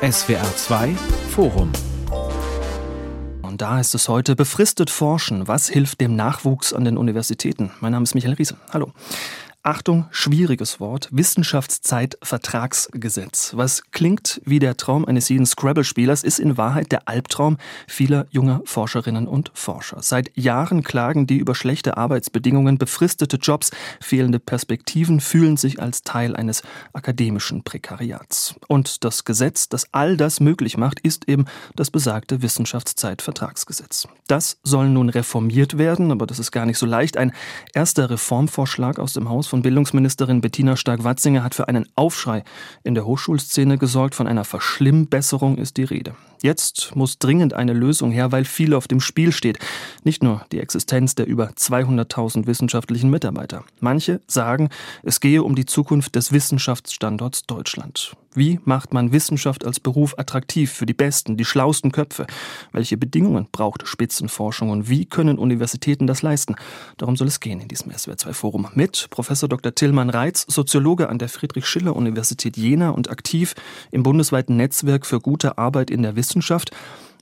SWR 2 Forum und da ist es heute befristet forschen. Was hilft dem Nachwuchs an den Universitäten? Mein Name ist Michael Riese. Hallo. Achtung, schwieriges Wort, Wissenschaftszeitvertragsgesetz. Was klingt wie der Traum eines jeden Scrabble-Spielers, ist in Wahrheit der Albtraum vieler junger Forscherinnen und Forscher. Seit Jahren klagen die über schlechte Arbeitsbedingungen, befristete Jobs, fehlende Perspektiven, fühlen sich als Teil eines akademischen Prekariats. Und das Gesetz, das all das möglich macht, ist eben das besagte Wissenschaftszeitvertragsgesetz. Das soll nun reformiert werden, aber das ist gar nicht so leicht. Ein erster Reformvorschlag aus dem Haus von Bildungsministerin Bettina Stark-Watzinger hat für einen Aufschrei in der Hochschulszene gesorgt. Von einer Verschlimmbesserung ist die Rede. Jetzt muss dringend eine Lösung her, weil viel auf dem Spiel steht. Nicht nur die Existenz der über 200.000 wissenschaftlichen Mitarbeiter. Manche sagen, es gehe um die Zukunft des Wissenschaftsstandorts Deutschland. Wie macht man Wissenschaft als Beruf attraktiv für die besten, die schlausten Köpfe? Welche Bedingungen braucht Spitzenforschung und wie können Universitäten das leisten? Darum soll es gehen in diesem SWR2-Forum mit Professor Dr. Tillmann Reitz, Soziologe an der Friedrich-Schiller-Universität Jena und aktiv im bundesweiten Netzwerk für gute Arbeit in der Wissenschaft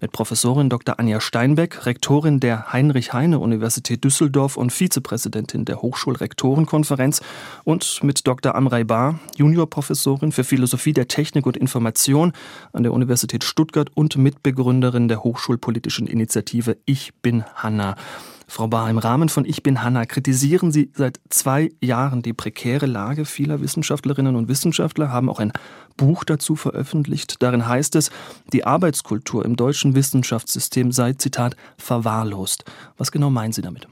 mit Professorin Dr. Anja Steinbeck, Rektorin der Heinrich-Heine-Universität Düsseldorf und Vizepräsidentin der Hochschulrektorenkonferenz und mit Dr. Amrei Bar, Juniorprofessorin für Philosophie der Technik und Information an der Universität Stuttgart und Mitbegründerin der Hochschulpolitischen Initiative Ich bin Hanna. Frau Bahr, im Rahmen von Ich bin Hanna kritisieren Sie seit zwei Jahren die prekäre Lage vieler Wissenschaftlerinnen und Wissenschaftler, haben auch ein Buch dazu veröffentlicht. Darin heißt es, die Arbeitskultur im deutschen Wissenschaftssystem sei, Zitat, verwahrlost. Was genau meinen Sie damit?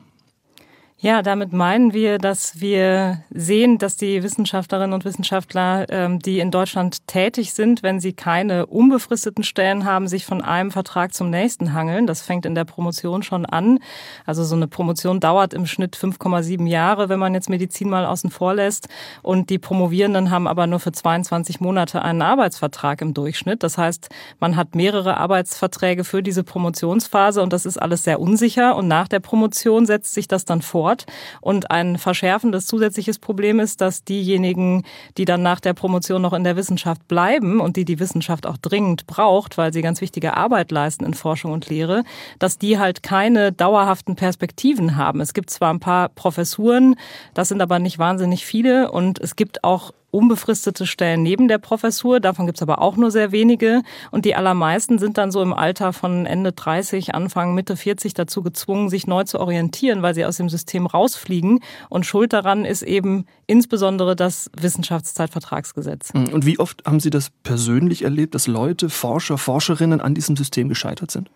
Ja, damit meinen wir, dass wir sehen, dass die Wissenschaftlerinnen und Wissenschaftler, ähm, die in Deutschland tätig sind, wenn sie keine unbefristeten Stellen haben, sich von einem Vertrag zum nächsten hangeln. Das fängt in der Promotion schon an. Also so eine Promotion dauert im Schnitt 5,7 Jahre, wenn man jetzt Medizin mal außen vor lässt. Und die Promovierenden haben aber nur für 22 Monate einen Arbeitsvertrag im Durchschnitt. Das heißt, man hat mehrere Arbeitsverträge für diese Promotionsphase und das ist alles sehr unsicher. Und nach der Promotion setzt sich das dann fort dort. Und ein verschärfendes zusätzliches Problem ist, dass diejenigen, die dann nach der Promotion noch in der Wissenschaft bleiben und die die Wissenschaft auch dringend braucht, weil sie ganz wichtige Arbeit leisten in Forschung und Lehre, dass die halt keine dauerhaften Perspektiven haben. Es gibt zwar ein paar Professuren, das sind aber nicht wahnsinnig viele und es gibt auch unbefristete Stellen neben der Professur. Davon gibt es aber auch nur sehr wenige. Und die allermeisten sind dann so im Alter von Ende 30, Anfang, Mitte 40 dazu gezwungen, sich neu zu orientieren, weil sie aus dem System rausfliegen. Und Schuld daran ist eben insbesondere das Wissenschaftszeitvertragsgesetz. Und wie oft haben Sie das persönlich erlebt, dass Leute, Forscher, Forscherinnen an diesem System gescheitert sind?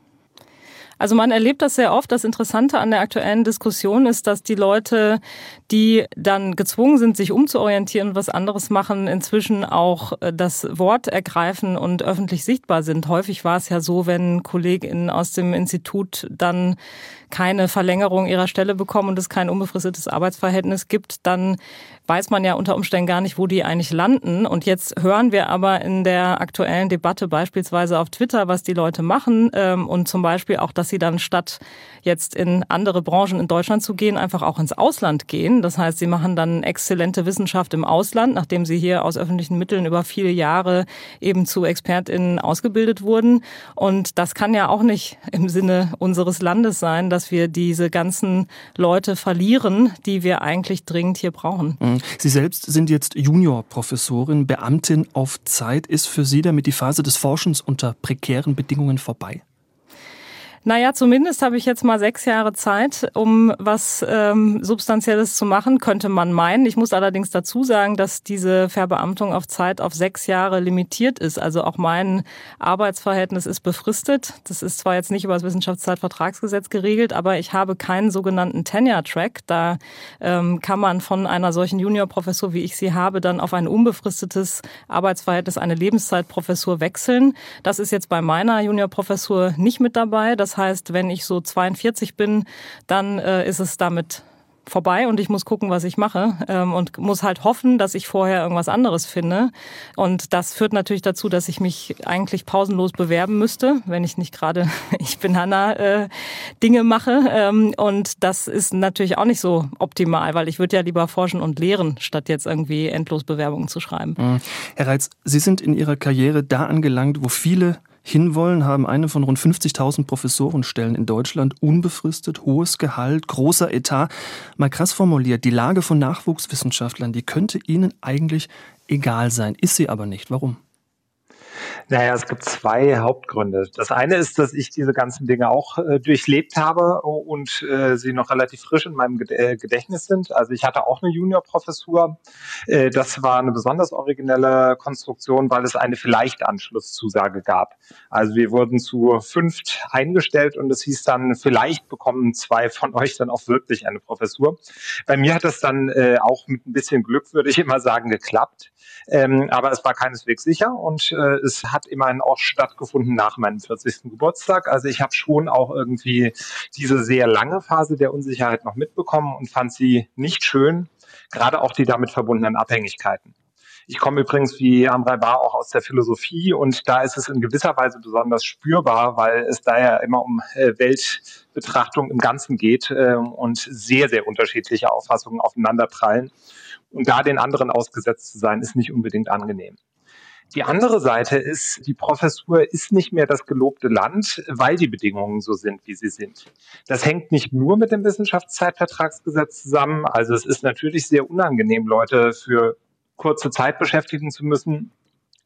Also man erlebt das sehr oft. Das Interessante an der aktuellen Diskussion ist, dass die Leute, die dann gezwungen sind, sich umzuorientieren und was anderes machen, inzwischen auch äh, das Wort ergreifen und öffentlich sichtbar sind. Häufig war es ja so, wenn KollegInnen aus dem Institut dann keine Verlängerung ihrer Stelle bekommen und es kein unbefristetes Arbeitsverhältnis gibt, dann weiß man ja unter Umständen gar nicht, wo die eigentlich landen. Und jetzt hören wir aber in der aktuellen Debatte beispielsweise auf Twitter, was die Leute machen ähm, und zum Beispiel auch, dass sie dann statt jetzt in andere Branchen in Deutschland zu gehen, einfach auch ins Ausland gehen. Das heißt, sie machen dann exzellente Wissenschaft im Ausland, nachdem sie hier aus öffentlichen Mitteln über viele Jahre eben zu ExpertInnen ausgebildet wurden. Und das kann ja auch nicht im Sinne unseres Landes sein, dass wir diese ganzen Leute verlieren, die wir eigentlich dringend hier brauchen. Mhm. Sie selbst sind jetzt Juniorprofessorin, Beamtin auf Zeit. Ist für Sie damit die Phase des Forschens unter prekären Bedingungen vorbei? Naja, zumindest habe ich jetzt mal sechs Jahre Zeit, um was ähm, Substanzielles zu machen, könnte man meinen. Ich muss allerdings dazu sagen, dass diese Verbeamtung auf Zeit auf sechs Jahre limitiert ist. Also auch mein Arbeitsverhältnis ist befristet. Das ist zwar jetzt nicht über das Wissenschaftszeitvertragsgesetz geregelt, aber ich habe keinen sogenannten Tenure-Track. Da ähm, kann man von einer solchen Juniorprofessur, wie ich sie habe, dann auf ein unbefristetes Arbeitsverhältnis, eine Lebenszeitprofessur wechseln. Das ist jetzt bei meiner Juniorprofessur nicht mit dabei. Das heißt, wenn ich so 42 bin, dann äh, ist es damit vorbei und ich muss gucken, was ich mache ähm, und muss halt hoffen, dass ich vorher irgendwas anderes finde. Und das führt natürlich dazu, dass ich mich eigentlich pausenlos bewerben müsste, wenn ich nicht gerade, ich bin Hanna, äh, Dinge mache. Ähm, und das ist natürlich auch nicht so optimal, weil ich würde ja lieber forschen und lehren, statt jetzt irgendwie endlos Bewerbungen zu schreiben. Mhm. Herr Reitz, Sie sind in Ihrer Karriere da angelangt, wo viele hinwollen, haben eine von rund 50.000 Professorenstellen in Deutschland unbefristet, hohes Gehalt, großer Etat. Mal krass formuliert, die Lage von Nachwuchswissenschaftlern, die könnte Ihnen eigentlich egal sein, ist sie aber nicht. Warum? Naja, es gibt zwei Hauptgründe. Das eine ist, dass ich diese ganzen Dinge auch äh, durchlebt habe und äh, sie noch relativ frisch in meinem äh, Gedächtnis sind. Also ich hatte auch eine Juniorprofessur. Äh, das war eine besonders originelle Konstruktion, weil es eine Vielleicht-Anschlusszusage gab. Also wir wurden zu fünft eingestellt und es hieß dann, vielleicht bekommen zwei von euch dann auch wirklich eine Professur. Bei mir hat das dann äh, auch mit ein bisschen Glück, würde ich immer sagen, geklappt. Ähm, aber es war keineswegs sicher und äh, es hat immerhin auch stattgefunden nach meinem 40. Geburtstag. Also ich habe schon auch irgendwie diese sehr lange Phase der Unsicherheit noch mitbekommen und fand sie nicht schön, gerade auch die damit verbundenen Abhängigkeiten. Ich komme übrigens wie Amrei Bar auch aus der Philosophie und da ist es in gewisser Weise besonders spürbar, weil es da ja immer um äh, Weltbetrachtung im Ganzen geht äh, und sehr, sehr unterschiedliche Auffassungen aufeinanderprallen. Und da den anderen ausgesetzt zu sein, ist nicht unbedingt angenehm. Die andere Seite ist, die Professur ist nicht mehr das gelobte Land, weil die Bedingungen so sind, wie sie sind. Das hängt nicht nur mit dem Wissenschaftszeitvertragsgesetz zusammen. Also es ist natürlich sehr unangenehm, Leute für kurze Zeit beschäftigen zu müssen,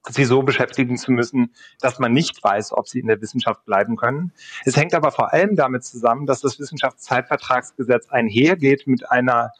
sie so beschäftigen zu müssen, dass man nicht weiß, ob sie in der Wissenschaft bleiben können. Es hängt aber vor allem damit zusammen, dass das Wissenschaftszeitvertragsgesetz einhergeht mit einer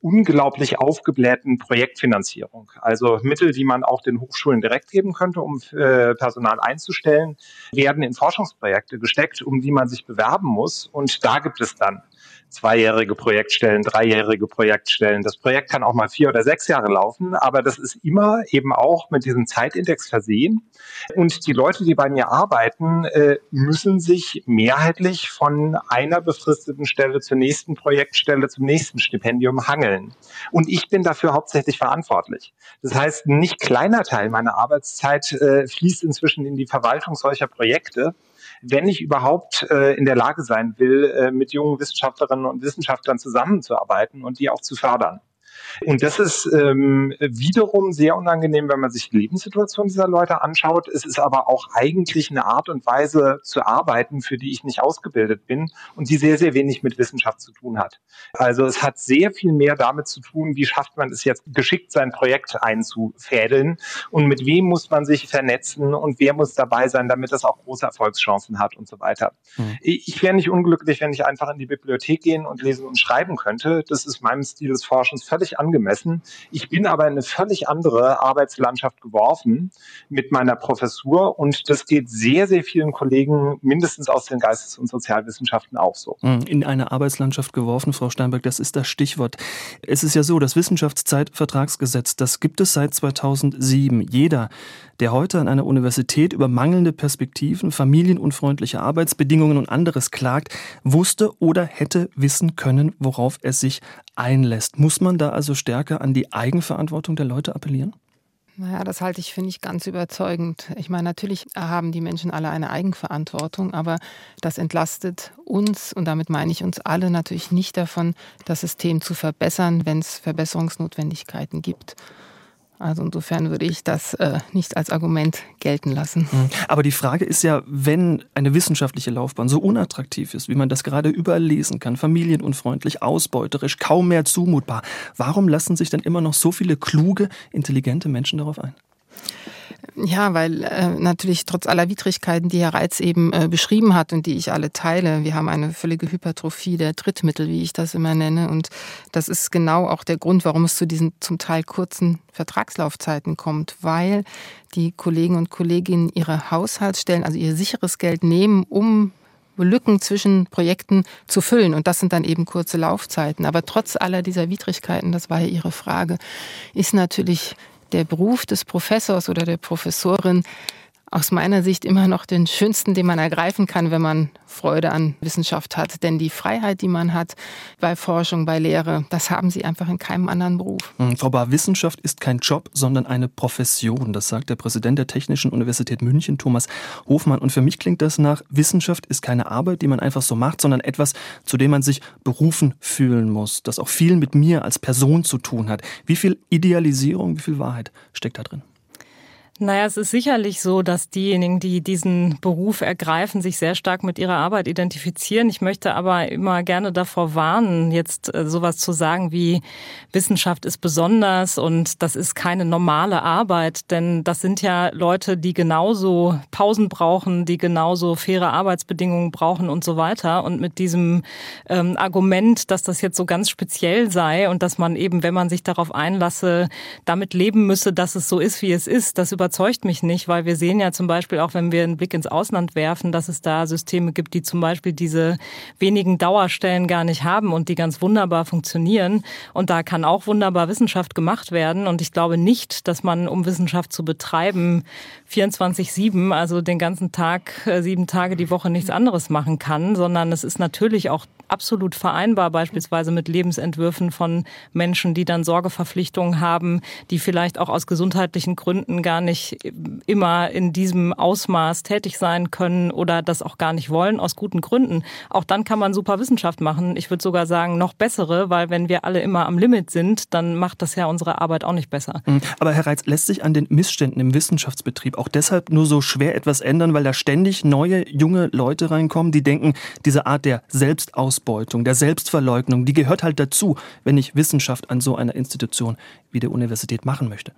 unglaublich aufgeblähten Projektfinanzierung. Also Mittel, die man auch den Hochschulen direkt geben könnte, um äh, Personal einzustellen, werden in Forschungsprojekte gesteckt, um die man sich bewerben muss. Und da gibt es dann zweijährige Projektstellen, dreijährige Projektstellen. Das Projekt kann auch mal vier oder sechs Jahre laufen, aber das ist immer eben auch mit diesem Zeitindex versehen. Und die Leute, die bei mir arbeiten, äh, müssen sich mehrheitlich von einer befristeten Stelle zur nächsten Projektstelle, zum nächsten Stipendium hangeln. Und ich bin dafür hauptsächlich verantwortlich. Das heißt, ein nicht kleiner Teil meiner Arbeitszeit äh, fließt inzwischen in die Verwaltung solcher Projekte wenn ich überhaupt äh, in der Lage sein will, äh, mit jungen Wissenschaftlerinnen und Wissenschaftlern zusammenzuarbeiten und die auch zu fördern. Und das ist ähm, wiederum sehr unangenehm, wenn man sich die Lebenssituation dieser Leute anschaut. Es ist aber auch eigentlich eine Art und Weise zu arbeiten, für die ich nicht ausgebildet bin und die sehr, sehr wenig mit Wissenschaft zu tun hat. Also es hat sehr viel mehr damit zu tun, wie schafft man es jetzt geschickt, sein Projekt einzufädeln und mit wem muss man sich vernetzen und wer muss dabei sein, damit das auch große Erfolgschancen hat und so weiter. Mhm. Ich wäre nicht unglücklich, wenn ich einfach in die Bibliothek gehen und lesen und schreiben könnte. Das ist meinem Stil des Forschens völlig angemessen. Ich bin aber in eine völlig andere Arbeitslandschaft geworfen mit meiner Professur und das geht sehr, sehr vielen Kollegen mindestens aus den Geistes- und Sozialwissenschaften auch so. Mhm. In eine Arbeitslandschaft geworfen, Frau Steinberg, das ist das Stichwort. Es ist ja so, das Wissenschaftszeitvertragsgesetz, das gibt es seit 2007. Jeder, der heute an einer Universität über mangelnde Perspektiven, familienunfreundliche Arbeitsbedingungen und anderes klagt, wusste oder hätte wissen können, worauf er sich einlässt. Muss man da also stärker an die Eigenverantwortung der Leute appellieren? Naja, das halte ich, finde ich, ganz überzeugend. Ich meine, natürlich haben die Menschen alle eine Eigenverantwortung, aber das entlastet uns, und damit meine ich uns alle, natürlich nicht davon, das System zu verbessern, wenn es Verbesserungsnotwendigkeiten gibt. Also insofern würde ich das äh, nicht als Argument gelten lassen. Mhm. Aber die Frage ist ja, wenn eine wissenschaftliche Laufbahn so unattraktiv ist, wie man das gerade überall lesen kann, familienunfreundlich, ausbeuterisch, kaum mehr zumutbar, warum lassen sich dann immer noch so viele kluge, intelligente Menschen darauf ein? Ja, weil äh, natürlich trotz aller Widrigkeiten, die Herr Reitz eben äh, beschrieben hat und die ich alle teile, wir haben eine völlige Hypertrophie der Drittmittel, wie ich das immer nenne. Und das ist genau auch der Grund, warum es zu diesen zum Teil kurzen Vertragslaufzeiten kommt, weil die Kollegen und Kolleginnen ihre Haushaltsstellen, also ihr sicheres Geld nehmen, um Lücken zwischen Projekten zu füllen. Und das sind dann eben kurze Laufzeiten. Aber trotz aller dieser Widrigkeiten, das war ja Ihre Frage, ist natürlich der Beruf des Professors oder der Professorin aus meiner Sicht immer noch den schönsten, den man ergreifen kann, wenn man Freude an Wissenschaft hat. Denn die Freiheit, die man hat bei Forschung, bei Lehre, das haben sie einfach in keinem anderen Beruf. Hm, Frau Bar, Wissenschaft ist kein Job, sondern eine Profession. Das sagt der Präsident der Technischen Universität München, Thomas Hofmann. Und für mich klingt das nach, Wissenschaft ist keine Arbeit, die man einfach so macht, sondern etwas, zu dem man sich berufen fühlen muss, das auch viel mit mir als Person zu tun hat. Wie viel Idealisierung, wie viel Wahrheit steckt da drin? Naja, es ist sicherlich so, dass diejenigen, die diesen Beruf ergreifen, sich sehr stark mit ihrer Arbeit identifizieren. Ich möchte aber immer gerne davor warnen, jetzt äh, sowas zu sagen wie Wissenschaft ist besonders und das ist keine normale Arbeit, denn das sind ja Leute, die genauso Pausen brauchen, die genauso faire Arbeitsbedingungen brauchen und so weiter. Und mit diesem ähm, Argument, dass das jetzt so ganz speziell sei und dass man eben, wenn man sich darauf einlasse, damit leben müsse, dass es so ist, wie es ist, das über überzeugt mich nicht, weil wir sehen ja zum Beispiel auch, wenn wir einen Blick ins Ausland werfen, dass es da Systeme gibt, die zum Beispiel diese wenigen Dauerstellen gar nicht haben und die ganz wunderbar funktionieren. Und da kann auch wunderbar Wissenschaft gemacht werden. Und ich glaube nicht, dass man, um Wissenschaft zu betreiben, 24-7, also den ganzen Tag, äh, sieben Tage die Woche nichts anderes machen kann, sondern es ist natürlich auch absolut vereinbar, beispielsweise mit Lebensentwürfen von Menschen, die dann Sorgeverpflichtungen haben, die vielleicht auch aus gesundheitlichen Gründen gar nicht immer in diesem Ausmaß tätig sein können oder das auch gar nicht wollen, aus guten Gründen. Auch dann kann man super Wissenschaft machen. Ich würde sogar sagen, noch bessere, weil wenn wir alle immer am Limit sind, dann macht das ja unsere Arbeit auch nicht besser. Mhm. Aber Herr Reitz, lässt sich an den Missständen im Wissenschaftsbetrieb auch deshalb nur so schwer etwas ändern, weil da ständig neue, junge Leute reinkommen, die denken, diese Art der Selbstaus Ausbeutung, der Selbstverleugnung, die gehört halt dazu, wenn ich Wissenschaft an so einer Institution wie der Universität machen möchte.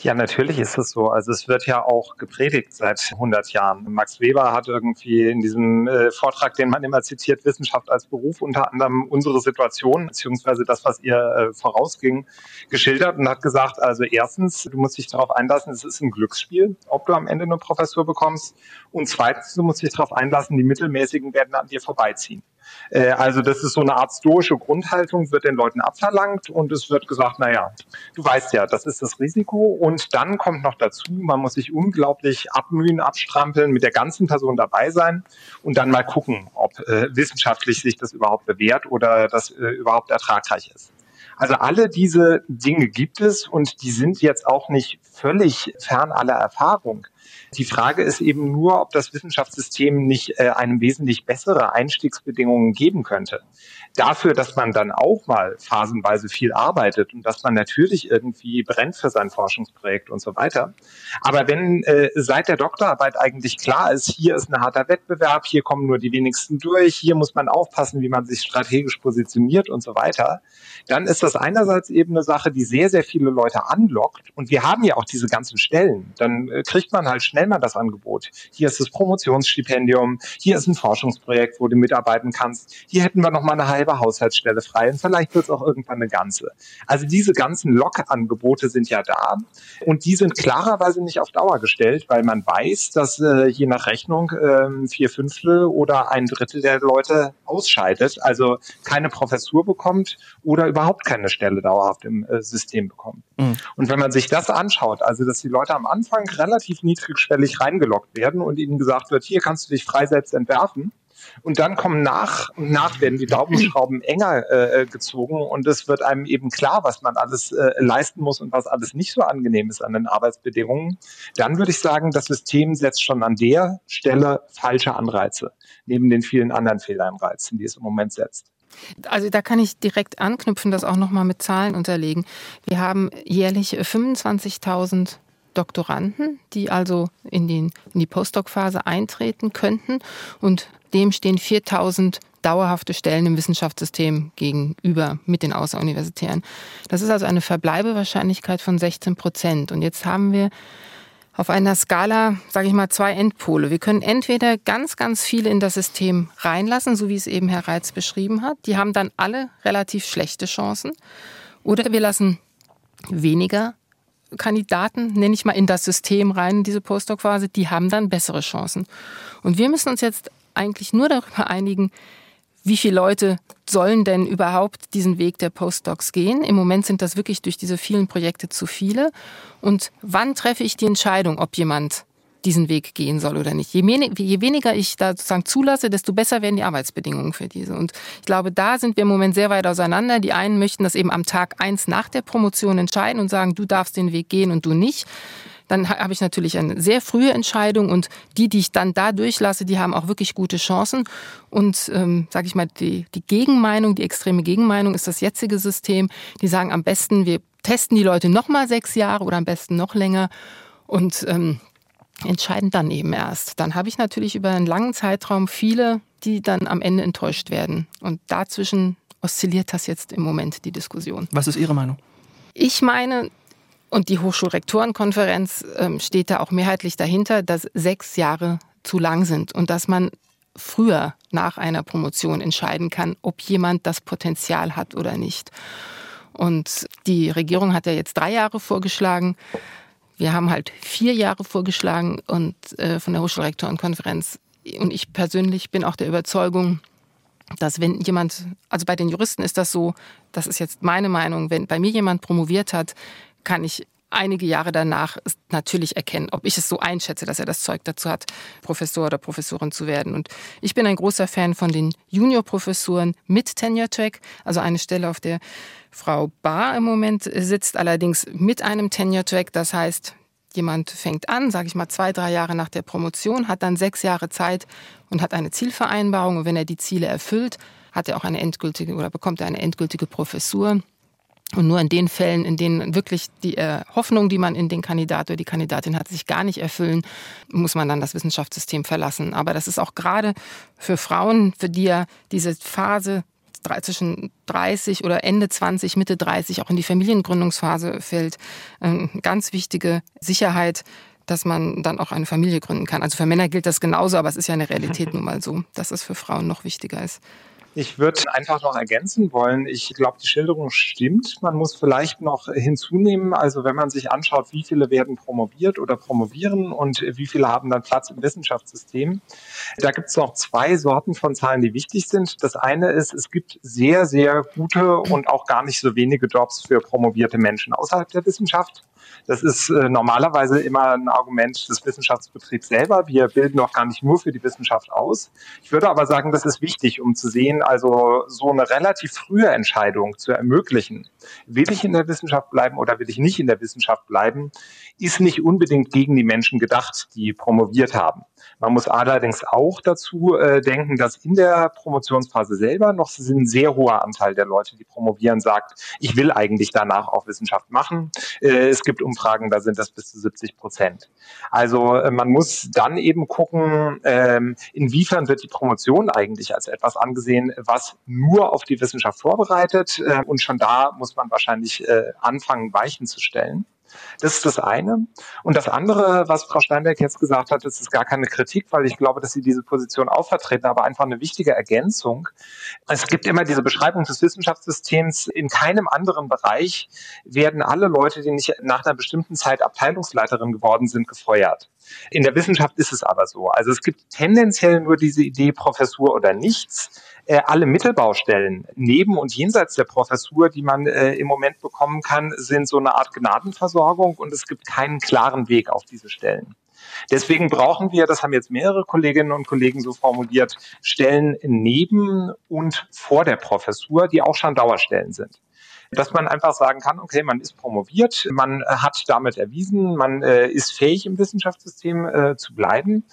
Ja, natürlich ist es so. Also es wird ja auch gepredigt seit 100 Jahren. Max Weber hat irgendwie in diesem äh, Vortrag, den man immer zitiert, Wissenschaft als Beruf, unter anderem unsere Situation, beziehungsweise das, was ihr äh, vorausging, geschildert und hat gesagt, also erstens, du musst dich darauf einlassen, es ist ein Glücksspiel, ob du am Ende eine Professur bekommst. Und zweitens, du musst dich darauf einlassen, die Mittelmäßigen werden an dir vorbeiziehen. Äh, also das ist so eine Art stoische Grundhaltung, wird den Leuten abverlangt und es wird gesagt, na ja, du weißt ja, das ist das Risiko und dann kommt noch dazu, man muss sich unglaublich abmühen, abstrampeln, mit der ganzen Person dabei sein und dann mal gucken, ob äh, wissenschaftlich sich das überhaupt bewährt oder das äh, überhaupt ertragreich ist. Also alle diese Dinge gibt es und die sind jetzt auch nicht völlig fern aller Erfahrung. Die Frage ist eben nur, ob das Wissenschaftssystem nicht äh, einem wesentlich bessere Einstiegsbedingungen geben könnte. Dafür, dass man dann auch mal phasenweise viel arbeitet und dass man natürlich irgendwie brennt für sein Forschungsprojekt und so weiter. Aber wenn äh, seit der Doktorarbeit eigentlich klar ist, hier ist ein harter Wettbewerb, hier kommen nur die wenigsten durch, hier muss man aufpassen, wie man sich strategisch positioniert und so weiter, dann ist das einerseits eben eine Sache, die sehr, sehr viele Leute anlockt. Und wir haben ja auch diese ganzen Stellen. Dann äh, kriegt man halt schnell mal das Angebot. Hier ist das Promotionsstipendium, hier ist ein Forschungsprojekt, wo du mitarbeiten kannst. Hier hätten wir noch mal eine halbe Haushaltsstelle frei und vielleicht wird es auch irgendwann eine ganze. Also diese ganzen Lockangebote sind ja da und die sind klarerweise nicht auf Dauer gestellt, weil man weiß, dass äh, je nach Rechnung äh, vier Fünftel oder ein Drittel der Leute ausscheidet, also keine Professur bekommt oder überhaupt keine Stelle dauerhaft im äh, System bekommt. Mhm. Und wenn man sich das anschaut, also dass die Leute am Anfang relativ niedrigschwellig reingeloggt werden und ihnen gesagt wird, hier kannst du dich frei selbst entwerfen, und dann kommen nach und nach werden die Daumenschrauben enger äh, gezogen und es wird einem eben klar, was man alles äh, leisten muss und was alles nicht so angenehm ist an den Arbeitsbedingungen. Dann würde ich sagen, das System setzt schon an der Stelle falsche Anreize, neben den vielen anderen Fehlanreizen, die es im Moment setzt. Also da kann ich direkt anknüpfen, das auch nochmal mit Zahlen unterlegen. Wir haben jährlich 25.000 Doktoranden, die also in, den, in die Postdoc-Phase eintreten könnten. Und dem stehen 4000 dauerhafte Stellen im Wissenschaftssystem gegenüber mit den Außeruniversitären. Das ist also eine Verbleibewahrscheinlichkeit von 16 Prozent. Und jetzt haben wir auf einer Skala, sage ich mal, zwei Endpole. Wir können entweder ganz, ganz viele in das System reinlassen, so wie es eben Herr Reitz beschrieben hat. Die haben dann alle relativ schlechte Chancen. Oder wir lassen weniger Kandidaten, nenne ich mal, in das System rein, in diese Postdoc-Phase, die haben dann bessere Chancen. Und wir müssen uns jetzt eigentlich nur darüber einigen, wie viele Leute sollen denn überhaupt diesen Weg der Postdocs gehen. Im Moment sind das wirklich durch diese vielen Projekte zu viele. Und wann treffe ich die Entscheidung, ob jemand diesen Weg gehen soll oder nicht. Je, je, weniger ich da sozusagen zulasse, desto besser werden die Arbeitsbedingungen für diese. Und ich glaube, da sind wir im Moment sehr weit auseinander. Die einen möchten das eben am Tag eins nach der Promotion entscheiden und sagen, du darfst den Weg gehen und du nicht. Dann habe ich natürlich eine sehr frühe Entscheidung und die, die ich dann da durchlasse, die haben auch wirklich gute Chancen. Und ähm, sage ich mal, die, die Gegenmeinung, die extreme Gegenmeinung ist das jetzige System. Die sagen am besten, wir testen die Leute noch mal sechs Jahre oder am besten noch länger und ähm, entscheiden dann eben erst. Dann habe ich natürlich über einen langen Zeitraum viele, die dann am Ende enttäuscht werden. Und dazwischen oszilliert das jetzt im Moment die Diskussion. Was ist Ihre Meinung? Ich meine, und die Hochschulrektorenkonferenz ähm, steht da auch mehrheitlich dahinter, dass sechs Jahre zu lang sind und dass man früher nach einer Promotion entscheiden kann, ob jemand das Potenzial hat oder nicht. Und die Regierung hat ja jetzt drei Jahre vorgeschlagen. Wir haben halt vier Jahre vorgeschlagen und äh, von der Hochschulrektorenkonferenz. Und ich persönlich bin auch der Überzeugung, dass wenn jemand, also bei den Juristen ist das so, das ist jetzt meine Meinung, wenn bei mir jemand promoviert hat, kann ich einige Jahre danach natürlich erkennen, ob ich es so einschätze, dass er das Zeug dazu hat, Professor oder Professorin zu werden. Und ich bin ein großer Fan von den Juniorprofessuren mit Tenure-Track, also eine Stelle, auf der Frau Bahr im Moment sitzt, allerdings mit einem Tenure-Track. Das heißt, jemand fängt an, sage ich mal zwei, drei Jahre nach der Promotion, hat dann sechs Jahre Zeit und hat eine Zielvereinbarung. Und wenn er die Ziele erfüllt, hat er auch eine endgültige oder bekommt er eine endgültige Professur. Und nur in den Fällen, in denen wirklich die äh, Hoffnung, die man in den Kandidat oder die Kandidatin hat, sich gar nicht erfüllen, muss man dann das Wissenschaftssystem verlassen. Aber das ist auch gerade für Frauen, für die ja diese Phase zwischen 30 oder Ende 20, Mitte 30 auch in die Familiengründungsphase fällt, eine ähm, ganz wichtige Sicherheit, dass man dann auch eine Familie gründen kann. Also für Männer gilt das genauso, aber es ist ja eine Realität nun mal so, dass es für Frauen noch wichtiger ist. Ich würde einfach noch ergänzen wollen. Ich glaube, die Schilderung stimmt. Man muss vielleicht noch hinzunehmen, also wenn man sich anschaut, wie viele werden promoviert oder promovieren und wie viele haben dann Platz im Wissenschaftssystem. Da gibt es noch zwei Sorten von Zahlen, die wichtig sind. Das eine ist, es gibt sehr, sehr gute und auch gar nicht so wenige Jobs für promovierte Menschen außerhalb der Wissenschaft. Das ist äh, normalerweise immer ein Argument des Wissenschaftsbetriebs selber. Wir bilden auch gar nicht nur für die Wissenschaft aus. Ich würde aber sagen, das ist wichtig, um zu sehen, also so eine relativ frühe Entscheidung zu ermöglichen. Will ich in der Wissenschaft bleiben oder will ich nicht in der Wissenschaft bleiben, ist nicht unbedingt gegen die Menschen gedacht, die promoviert haben. Man muss allerdings auch dazu äh, denken, dass in der Promotionsphase selber noch ein sehr hoher Anteil der Leute, die promovieren, sagt, ich will eigentlich danach auch Wissenschaft machen. Äh, es gibt Umfragen, da sind das bis zu 70 Prozent. Also äh, man muss dann eben gucken, ähm, inwiefern wird die Promotion eigentlich als etwas angesehen, was nur auf die Wissenschaft vorbereitet. Äh, und schon da muss man wahrscheinlich äh, anfangen, Weichen zu stellen. Das ist das eine. Und das andere, was Frau Steinberg jetzt gesagt hat, das ist gar keine Kritik, weil ich glaube, dass Sie diese Position auch vertreten, aber einfach eine wichtige Ergänzung. Es gibt immer diese Beschreibung des Wissenschaftssystems. In keinem anderen Bereich werden alle Leute, die nicht nach einer bestimmten Zeit Abteilungsleiterin geworden sind, gefeuert. In der Wissenschaft ist es aber so. Also es gibt tendenziell nur diese Idee Professur oder nichts. Äh, alle Mittelbaustellen neben und jenseits der Professur, die man äh, im Moment bekommen kann, sind so eine Art Gnadenversorgung und es gibt keinen klaren Weg auf diese Stellen. Deswegen brauchen wir, das haben jetzt mehrere Kolleginnen und Kollegen so formuliert, Stellen neben und vor der Professur, die auch schon Dauerstellen sind dass man einfach sagen kann, okay, man ist promoviert, man hat damit erwiesen, man äh, ist fähig im Wissenschaftssystem äh, zu bleiben,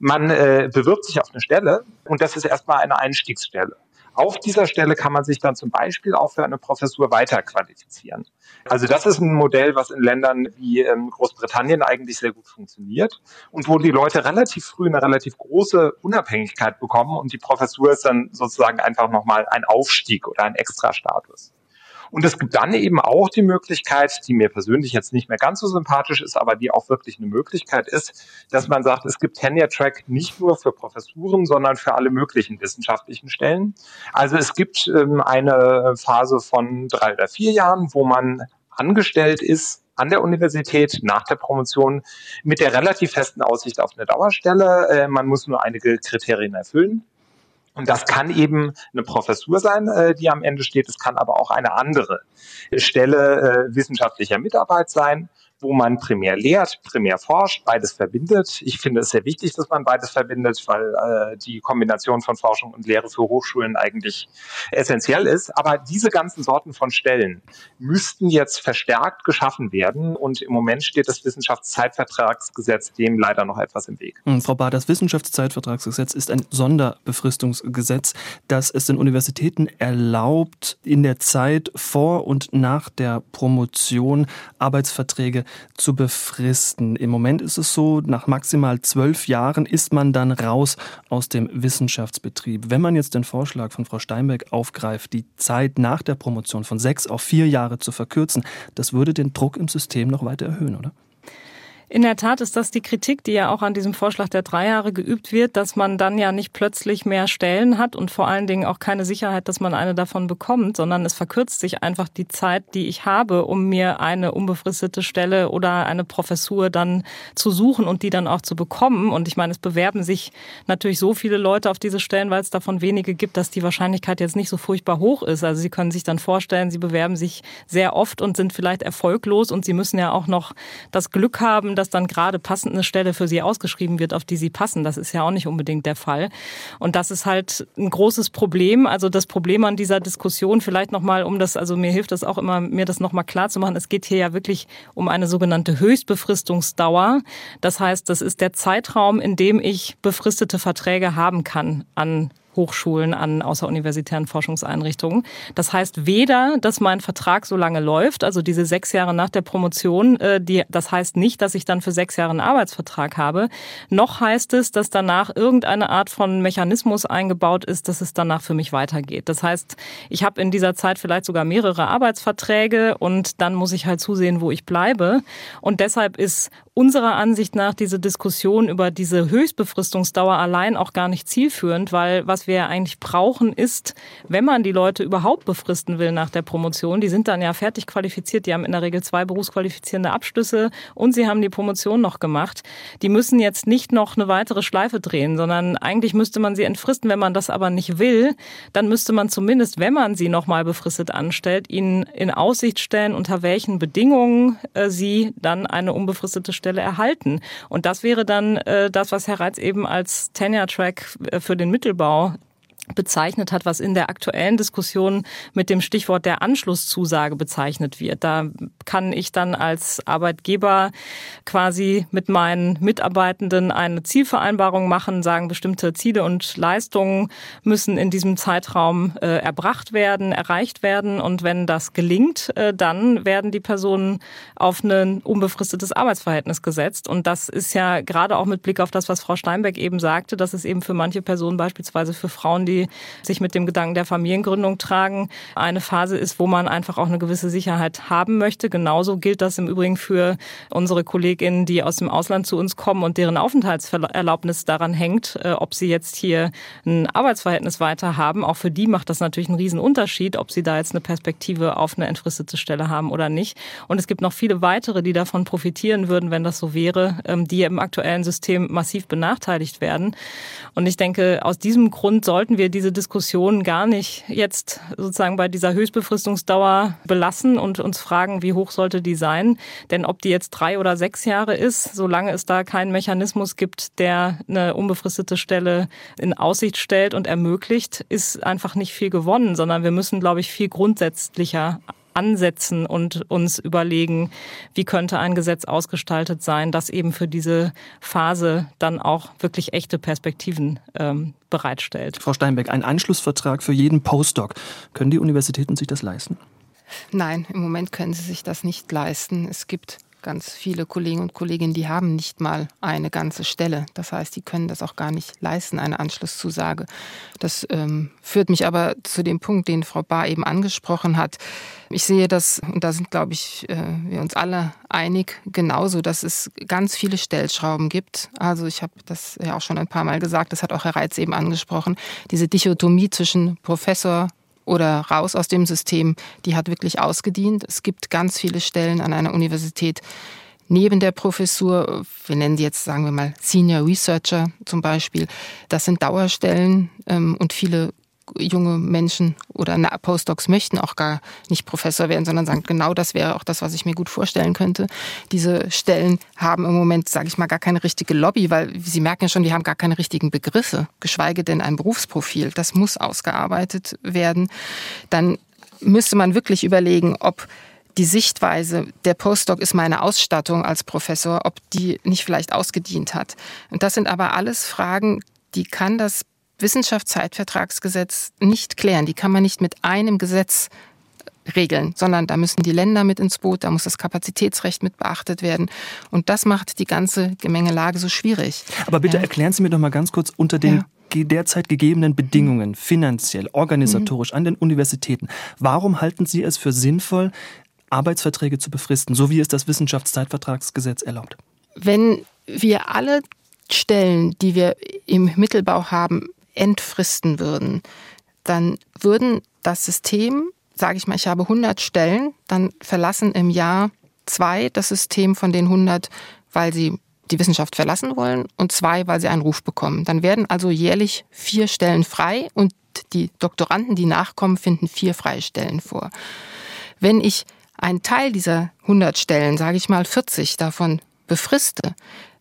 man äh, bewirbt sich auf eine Stelle und das ist erstmal eine Einstiegsstelle. Auf dieser Stelle kann man sich dann zum Beispiel auch für eine Professur weiterqualifizieren. Also das ist ein Modell, was in Ländern wie ähm, Großbritannien eigentlich sehr gut funktioniert und wo die Leute relativ früh eine relativ große Unabhängigkeit bekommen und die Professur ist dann sozusagen einfach nochmal ein Aufstieg oder ein Extrastatus. Und es gibt dann eben auch die Möglichkeit, die mir persönlich jetzt nicht mehr ganz so sympathisch ist, aber die auch wirklich eine Möglichkeit ist, dass man sagt, es gibt Tenure-Track nicht nur für Professuren, sondern für alle möglichen wissenschaftlichen Stellen. Also es gibt ähm, eine Phase von drei oder vier Jahren, wo man angestellt ist an der Universität nach der Promotion mit der relativ festen Aussicht auf eine Dauerstelle. Äh, man muss nur einige Kriterien erfüllen. Und das kann eben eine Professur sein, äh, die am Ende steht. Es kann aber auch eine andere Stelle äh, wissenschaftlicher Mitarbeit sein. Wo man primär lehrt, primär forscht, beides verbindet. Ich finde es sehr wichtig, dass man beides verbindet, weil äh, die Kombination von Forschung und Lehre für Hochschulen eigentlich essentiell ist. Aber diese ganzen Sorten von Stellen müssten jetzt verstärkt geschaffen werden. Und im Moment steht das Wissenschaftszeitvertragsgesetz dem leider noch etwas im Weg. Hm, Frau Bar, das Wissenschaftszeitvertragsgesetz ist ein Sonderbefristungsgesetz, das es den Universitäten erlaubt, in der Zeit vor und nach der Promotion Arbeitsverträge zu befristen. Im Moment ist es so, nach maximal zwölf Jahren ist man dann raus aus dem Wissenschaftsbetrieb. Wenn man jetzt den Vorschlag von Frau Steinbeck aufgreift, die Zeit nach der Promotion von sechs auf vier Jahre zu verkürzen, das würde den Druck im System noch weiter erhöhen, oder? In der Tat ist das die Kritik, die ja auch an diesem Vorschlag der drei Jahre geübt wird, dass man dann ja nicht plötzlich mehr Stellen hat und vor allen Dingen auch keine Sicherheit, dass man eine davon bekommt, sondern es verkürzt sich einfach die Zeit, die ich habe, um mir eine unbefristete Stelle oder eine Professur dann zu suchen und die dann auch zu bekommen. Und ich meine, es bewerben sich natürlich so viele Leute auf diese Stellen, weil es davon wenige gibt, dass die Wahrscheinlichkeit jetzt nicht so furchtbar hoch ist. Also Sie können sich dann vorstellen, Sie bewerben sich sehr oft und sind vielleicht erfolglos und Sie müssen ja auch noch das Glück haben, dass dann gerade passend eine Stelle für sie ausgeschrieben wird, auf die sie passen. Das ist ja auch nicht unbedingt der Fall. Und das ist halt ein großes Problem. Also das Problem an dieser Diskussion vielleicht nochmal, um das, also mir hilft das auch immer, mir das nochmal klar zu machen. Es geht hier ja wirklich um eine sogenannte Höchstbefristungsdauer. Das heißt, das ist der Zeitraum, in dem ich befristete Verträge haben kann an Hochschulen, an außeruniversitären Forschungseinrichtungen. Das heißt weder, dass mein Vertrag so lange läuft, also diese sechs Jahre nach der Promotion, äh, die, das heißt nicht, dass ich dann für sechs Jahre einen Arbeitsvertrag habe, noch heißt es, dass danach irgendeine Art von Mechanismus eingebaut ist, dass es danach für mich weitergeht. Das heißt, ich habe in dieser Zeit vielleicht sogar mehrere Arbeitsverträge und dann muss ich halt zusehen, wo ich bleibe. Und deshalb ist unserer Ansicht nach diese Diskussion über diese Höchstbefristungsdauer allein auch gar nicht zielführend, weil was wir eigentlich brauchen ist, wenn man die Leute überhaupt befristen will nach der Promotion, die sind dann ja fertig qualifiziert, die haben in der Regel zwei berufsqualifizierende Abschlüsse und sie haben die Promotion noch gemacht. Die müssen jetzt nicht noch eine weitere Schleife drehen, sondern eigentlich müsste man sie entfristen. Wenn man das aber nicht will, dann müsste man zumindest, wenn man sie nochmal befristet anstellt, ihnen in Aussicht stellen, unter welchen Bedingungen äh, sie dann eine unbefristete Stelle erhalten. Und das wäre dann äh, das, was Herr Reitz eben als Tenure-Track äh, für den Mittelbau bezeichnet hat, was in der aktuellen Diskussion mit dem Stichwort der Anschlusszusage bezeichnet wird. Da kann ich dann als Arbeitgeber quasi mit meinen Mitarbeitenden eine Zielvereinbarung machen, sagen, bestimmte Ziele und Leistungen müssen in diesem Zeitraum äh, erbracht werden, erreicht werden. Und wenn das gelingt, äh, dann werden die Personen auf ein unbefristetes Arbeitsverhältnis gesetzt. Und das ist ja gerade auch mit Blick auf das, was Frau Steinbeck eben sagte, dass es eben für manche Personen, beispielsweise für Frauen, die sich mit dem Gedanken der Familiengründung tragen, eine Phase ist, wo man einfach auch eine gewisse Sicherheit haben möchte. Genauso gilt das im Übrigen für unsere Kolleginnen, die aus dem Ausland zu uns kommen und deren Aufenthaltserlaubnis daran hängt, äh, ob sie jetzt hier ein Arbeitsverhältnis weiter haben. Auch für die macht das natürlich einen riesen Unterschied, ob sie da jetzt eine Perspektive auf eine entfristete Stelle haben oder nicht. Und es gibt noch viele weitere, die davon profitieren würden, wenn das so wäre, ähm, die im aktuellen System massiv benachteiligt werden. Und ich denke, aus diesem Grund sollten wir diese Diskussion gar nicht jetzt sozusagen bei dieser Höchstbefristungsdauer belassen und uns fragen, wie hoch sollte die sein. Denn ob die jetzt drei oder sechs Jahre ist, solange es da keinen Mechanismus gibt, der eine unbefristete Stelle in Aussicht stellt und ermöglicht, ist einfach nicht viel gewonnen, sondern wir müssen, glaube ich, viel grundsätzlicher ansetzen und uns überlegen, wie könnte ein Gesetz ausgestaltet sein, das eben für diese Phase dann auch wirklich echte Perspektiven ähm, bereitstellt. Frau Steinbeck, ein Anschlussvertrag für jeden Postdoc. Können die Universitäten sich das leisten? Nein, im Moment können sie sich das nicht leisten. Es gibt ganz viele Kollegen und Kolleginnen, die haben nicht mal eine ganze Stelle. Das heißt, die können das auch gar nicht leisten, eine Anschlusszusage. Das ähm, führt mich aber zu dem Punkt, den Frau Bahr eben angesprochen hat. Ich sehe das, und da sind, glaube ich, äh, wir uns alle einig, genauso, dass es ganz viele Stellschrauben gibt. Also ich habe das ja auch schon ein paar Mal gesagt, das hat auch Herr Reitz eben angesprochen, diese Dichotomie zwischen Professor, oder raus aus dem System, die hat wirklich ausgedient. Es gibt ganz viele Stellen an einer Universität neben der Professur, wir nennen sie jetzt, sagen wir mal, Senior Researcher zum Beispiel. Das sind Dauerstellen ähm, und viele junge Menschen oder Postdocs möchten auch gar nicht Professor werden, sondern sagen, genau das wäre auch das, was ich mir gut vorstellen könnte. Diese Stellen haben im Moment, sage ich mal, gar keine richtige Lobby, weil Sie merken ja schon, die haben gar keine richtigen Begriffe, geschweige denn ein Berufsprofil. Das muss ausgearbeitet werden. Dann müsste man wirklich überlegen, ob die Sichtweise, der Postdoc ist meine Ausstattung als Professor, ob die nicht vielleicht ausgedient hat. Und das sind aber alles Fragen, die kann das Wissenschaftszeitvertragsgesetz nicht klären. Die kann man nicht mit einem Gesetz regeln, sondern da müssen die Länder mit ins Boot, da muss das Kapazitätsrecht mit beachtet werden. Und das macht die ganze Gemengelage so schwierig. Aber bitte ja. erklären Sie mir doch mal ganz kurz unter den ja derzeit gegebenen Bedingungen, finanziell, organisatorisch an den Universitäten, warum halten Sie es für sinnvoll, Arbeitsverträge zu befristen, so wie es das Wissenschaftszeitvertragsgesetz erlaubt? Wenn wir alle Stellen, die wir im Mittelbau haben, entfristen würden, dann würden das System, sage ich mal, ich habe 100 Stellen, dann verlassen im Jahr zwei das System von den 100, weil sie die Wissenschaft verlassen wollen und zwei, weil sie einen Ruf bekommen. Dann werden also jährlich vier Stellen frei und die Doktoranden, die nachkommen, finden vier freie Stellen vor. Wenn ich einen Teil dieser 100 Stellen, sage ich mal 40 davon, befriste,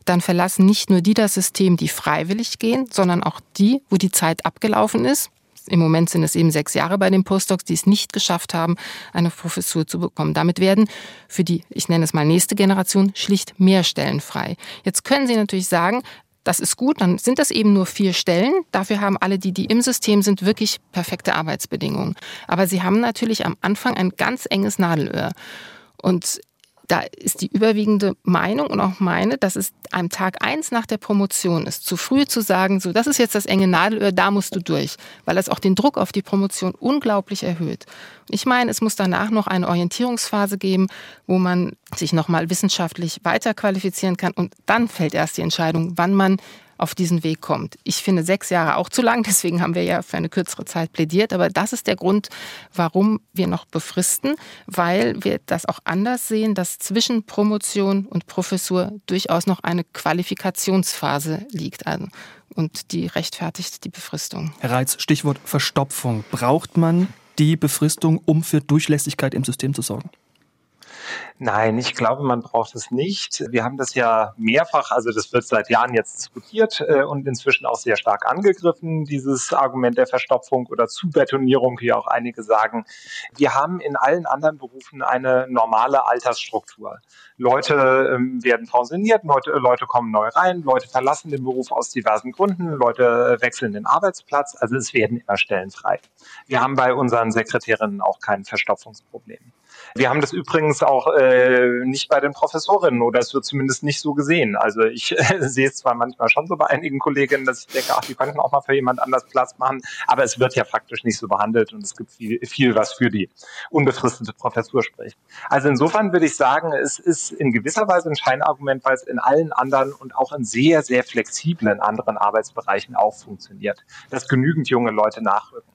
dann verlassen nicht nur die das System, die freiwillig gehen, sondern auch die, wo die Zeit abgelaufen ist. Im Moment sind es eben sechs Jahre bei den Postdocs, die es nicht geschafft haben, eine Professur zu bekommen. Damit werden für die, ich nenne es mal nächste Generation, schlicht mehr Stellen frei. Jetzt können Sie natürlich sagen, das ist gut, dann sind das eben nur vier Stellen. Dafür haben alle, die, die im System sind, wirklich perfekte Arbeitsbedingungen. Aber sie haben natürlich am Anfang ein ganz enges Nadelöhr. Und da ist die überwiegende Meinung und auch meine, dass es am Tag eins nach der Promotion ist, zu früh zu sagen, so, das ist jetzt das enge Nadelöhr, da musst du durch, weil das auch den Druck auf die Promotion unglaublich erhöht. Ich meine, es muss danach noch eine Orientierungsphase geben, wo man sich nochmal wissenschaftlich weiterqualifizieren kann und dann fällt erst die Entscheidung, wann man auf diesen Weg kommt. Ich finde sechs Jahre auch zu lang, deswegen haben wir ja für eine kürzere Zeit plädiert. Aber das ist der Grund, warum wir noch befristen, weil wir das auch anders sehen, dass zwischen Promotion und Professur durchaus noch eine Qualifikationsphase liegt. Also, und die rechtfertigt die Befristung. Herr Reitz, Stichwort Verstopfung. Braucht man die Befristung, um für Durchlässigkeit im System zu sorgen? Nein, ich glaube, man braucht es nicht. Wir haben das ja mehrfach, also das wird seit Jahren jetzt diskutiert äh, und inzwischen auch sehr stark angegriffen, dieses Argument der Verstopfung oder Zubetonierung, wie auch einige sagen. Wir haben in allen anderen Berufen eine normale Altersstruktur. Leute ähm, werden pensioniert, Leute, Leute kommen neu rein, Leute verlassen den Beruf aus diversen Gründen, Leute wechseln den Arbeitsplatz, also es werden immer Stellen frei. Wir haben bei unseren Sekretärinnen auch kein Verstopfungsproblem. Wir haben das übrigens auch äh, nicht bei den Professorinnen oder es wird zumindest nicht so gesehen. Also ich äh, sehe es zwar manchmal schon so bei einigen Kolleginnen, dass ich denke, ach, die könnten auch mal für jemand anders Platz machen, aber es wird ja faktisch nicht so behandelt und es gibt viel, viel was für die unbefristete Professur spricht. Also insofern würde ich sagen, es ist in gewisser Weise ein Scheinargument, weil es in allen anderen und auch in sehr, sehr flexiblen anderen Arbeitsbereichen auch funktioniert, dass genügend junge Leute nachrücken.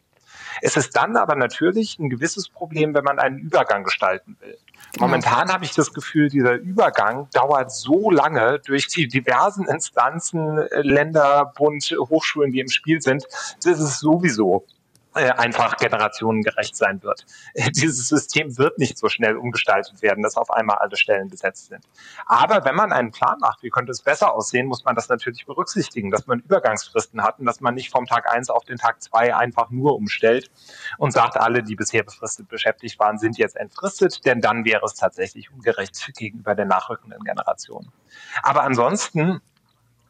Es ist dann aber natürlich ein gewisses Problem, wenn man einen Übergang gestalten will. Genau. Momentan habe ich das Gefühl, dieser Übergang dauert so lange durch die diversen Instanzen, Länder, Bund, Hochschulen, die im Spiel sind. Das ist sowieso äh, einfach generationengerecht sein wird. Dieses System wird nicht so schnell umgestaltet werden, dass auf einmal alle Stellen besetzt sind. Aber wenn man einen Plan macht, wie könnte es besser aussehen, muss man das natürlich berücksichtigen, dass man Übergangsfristen hat und dass man nicht vom Tag eins auf den Tag zwei einfach nur umstellt und sagt, alle, die bisher befristet beschäftigt waren, sind jetzt entfristet, denn dann wäre es tatsächlich ungerecht gegenüber der nachrückenden Generation. Aber ansonsten äh,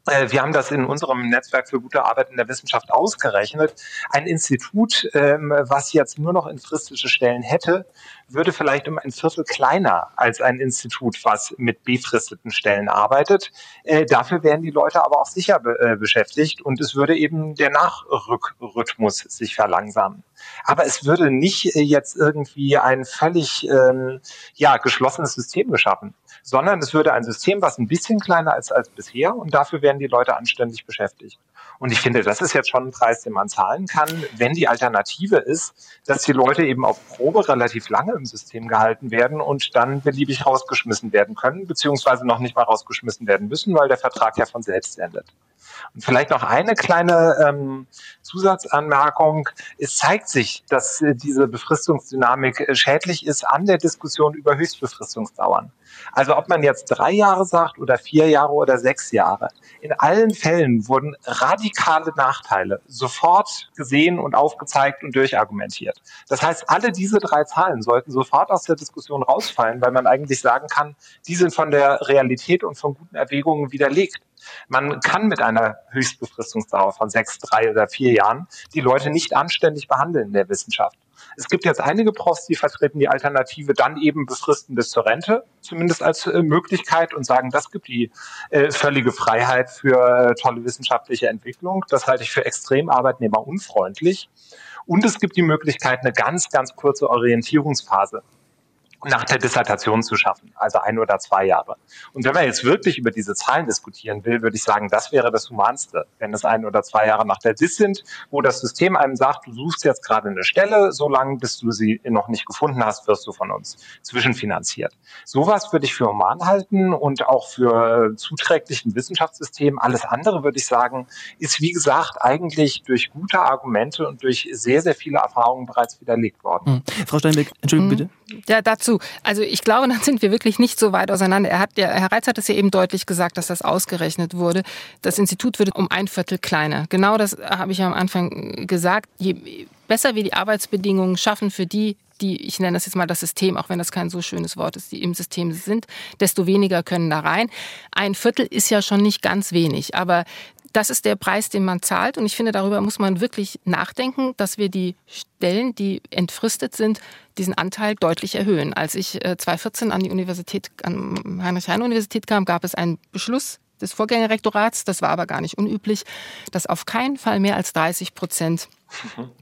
wir haben das in unserem Netzwerk für gute Arbeit in der Wissenschaft ausgerechnet. Ein Institut, ähm, was jetzt nur noch entfristete Stellen hätte, würde vielleicht um ein Viertel kleiner als ein Institut, was mit befristeten Stellen arbeitet. Äh, dafür wären die Leute aber auch sicher äh, beschäftigt und es würde eben der Nachrückrhythmus sich verlangsamen. Aber es würde nicht jetzt irgendwie ein völlig ähm, ja, geschlossenes System geschaffen, sondern es würde ein System, was ein bisschen kleiner ist als bisher und dafür wären die Leute anständig beschäftigt. Und ich finde, das ist jetzt schon ein Preis, den man zahlen kann, wenn die Alternative ist, dass die Leute eben auf Probe relativ lange im System gehalten werden und dann beliebig rausgeschmissen werden können, beziehungsweise noch nicht mal rausgeschmissen werden müssen, weil der Vertrag ja von selbst endet. Und vielleicht noch eine kleine ähm, Zusatzanmerkung. Es zeigt sich, dass äh, diese Befristungsdynamik äh, schädlich ist an der Diskussion über Höchstbefristungsdauern. Also ob man jetzt drei Jahre sagt oder vier Jahre oder sechs Jahre. In allen Fällen wurden radikale Nachteile sofort gesehen und aufgezeigt und durchargumentiert. Das heißt, alle diese drei Zahlen sollten sofort aus der Diskussion rausfallen, weil man eigentlich sagen kann, die sind von der Realität und von guten Erwägungen widerlegt. Man kann mit einer Höchstbefristungsdauer von sechs, drei oder vier Jahren die Leute nicht anständig behandeln in der Wissenschaft. Es gibt jetzt einige Profs, die vertreten die Alternative dann eben befristen bis zur Rente, zumindest als äh, Möglichkeit und sagen, das gibt die äh, völlige Freiheit für äh, tolle wissenschaftliche Entwicklung. Das halte ich für extrem arbeitnehmerunfreundlich. Und es gibt die Möglichkeit, eine ganz, ganz kurze Orientierungsphase nach der Dissertation zu schaffen, also ein oder zwei Jahre. Und wenn man jetzt wirklich über diese Zahlen diskutieren will, würde ich sagen, das wäre das Humanste, wenn es ein oder zwei Jahre nach der Dis sind, wo das System einem sagt, du suchst jetzt gerade eine Stelle, solange bis du sie noch nicht gefunden hast, wirst du von uns zwischenfinanziert. Sowas würde ich für human halten und auch für zuträglichen Wissenschaftssystem. Alles andere, würde ich sagen, ist wie gesagt eigentlich durch gute Argumente und durch sehr, sehr viele Erfahrungen bereits widerlegt worden. Hm. Frau Steinbeck, Entschuldigung, hm. bitte. Ja, dazu also ich glaube, dann sind wir wirklich nicht so weit auseinander. Er hat, ja, Herr Reitz hat es ja eben deutlich gesagt, dass das ausgerechnet wurde. Das Institut würde um ein Viertel kleiner. Genau das habe ich am Anfang gesagt. Je besser wir die Arbeitsbedingungen schaffen für die, die, ich nenne das jetzt mal das System, auch wenn das kein so schönes Wort ist, die im System sind, desto weniger können da rein. Ein Viertel ist ja schon nicht ganz wenig, aber das ist der Preis, den man zahlt. Und ich finde, darüber muss man wirklich nachdenken, dass wir die Stellen, die entfristet sind, diesen Anteil deutlich erhöhen. Als ich 2014 äh, an die Universität, an Heinrich-Heine-Universität kam, gab es einen Beschluss des Vorgängerrektorats, das war aber gar nicht unüblich, dass auf keinen Fall mehr als 30 Prozent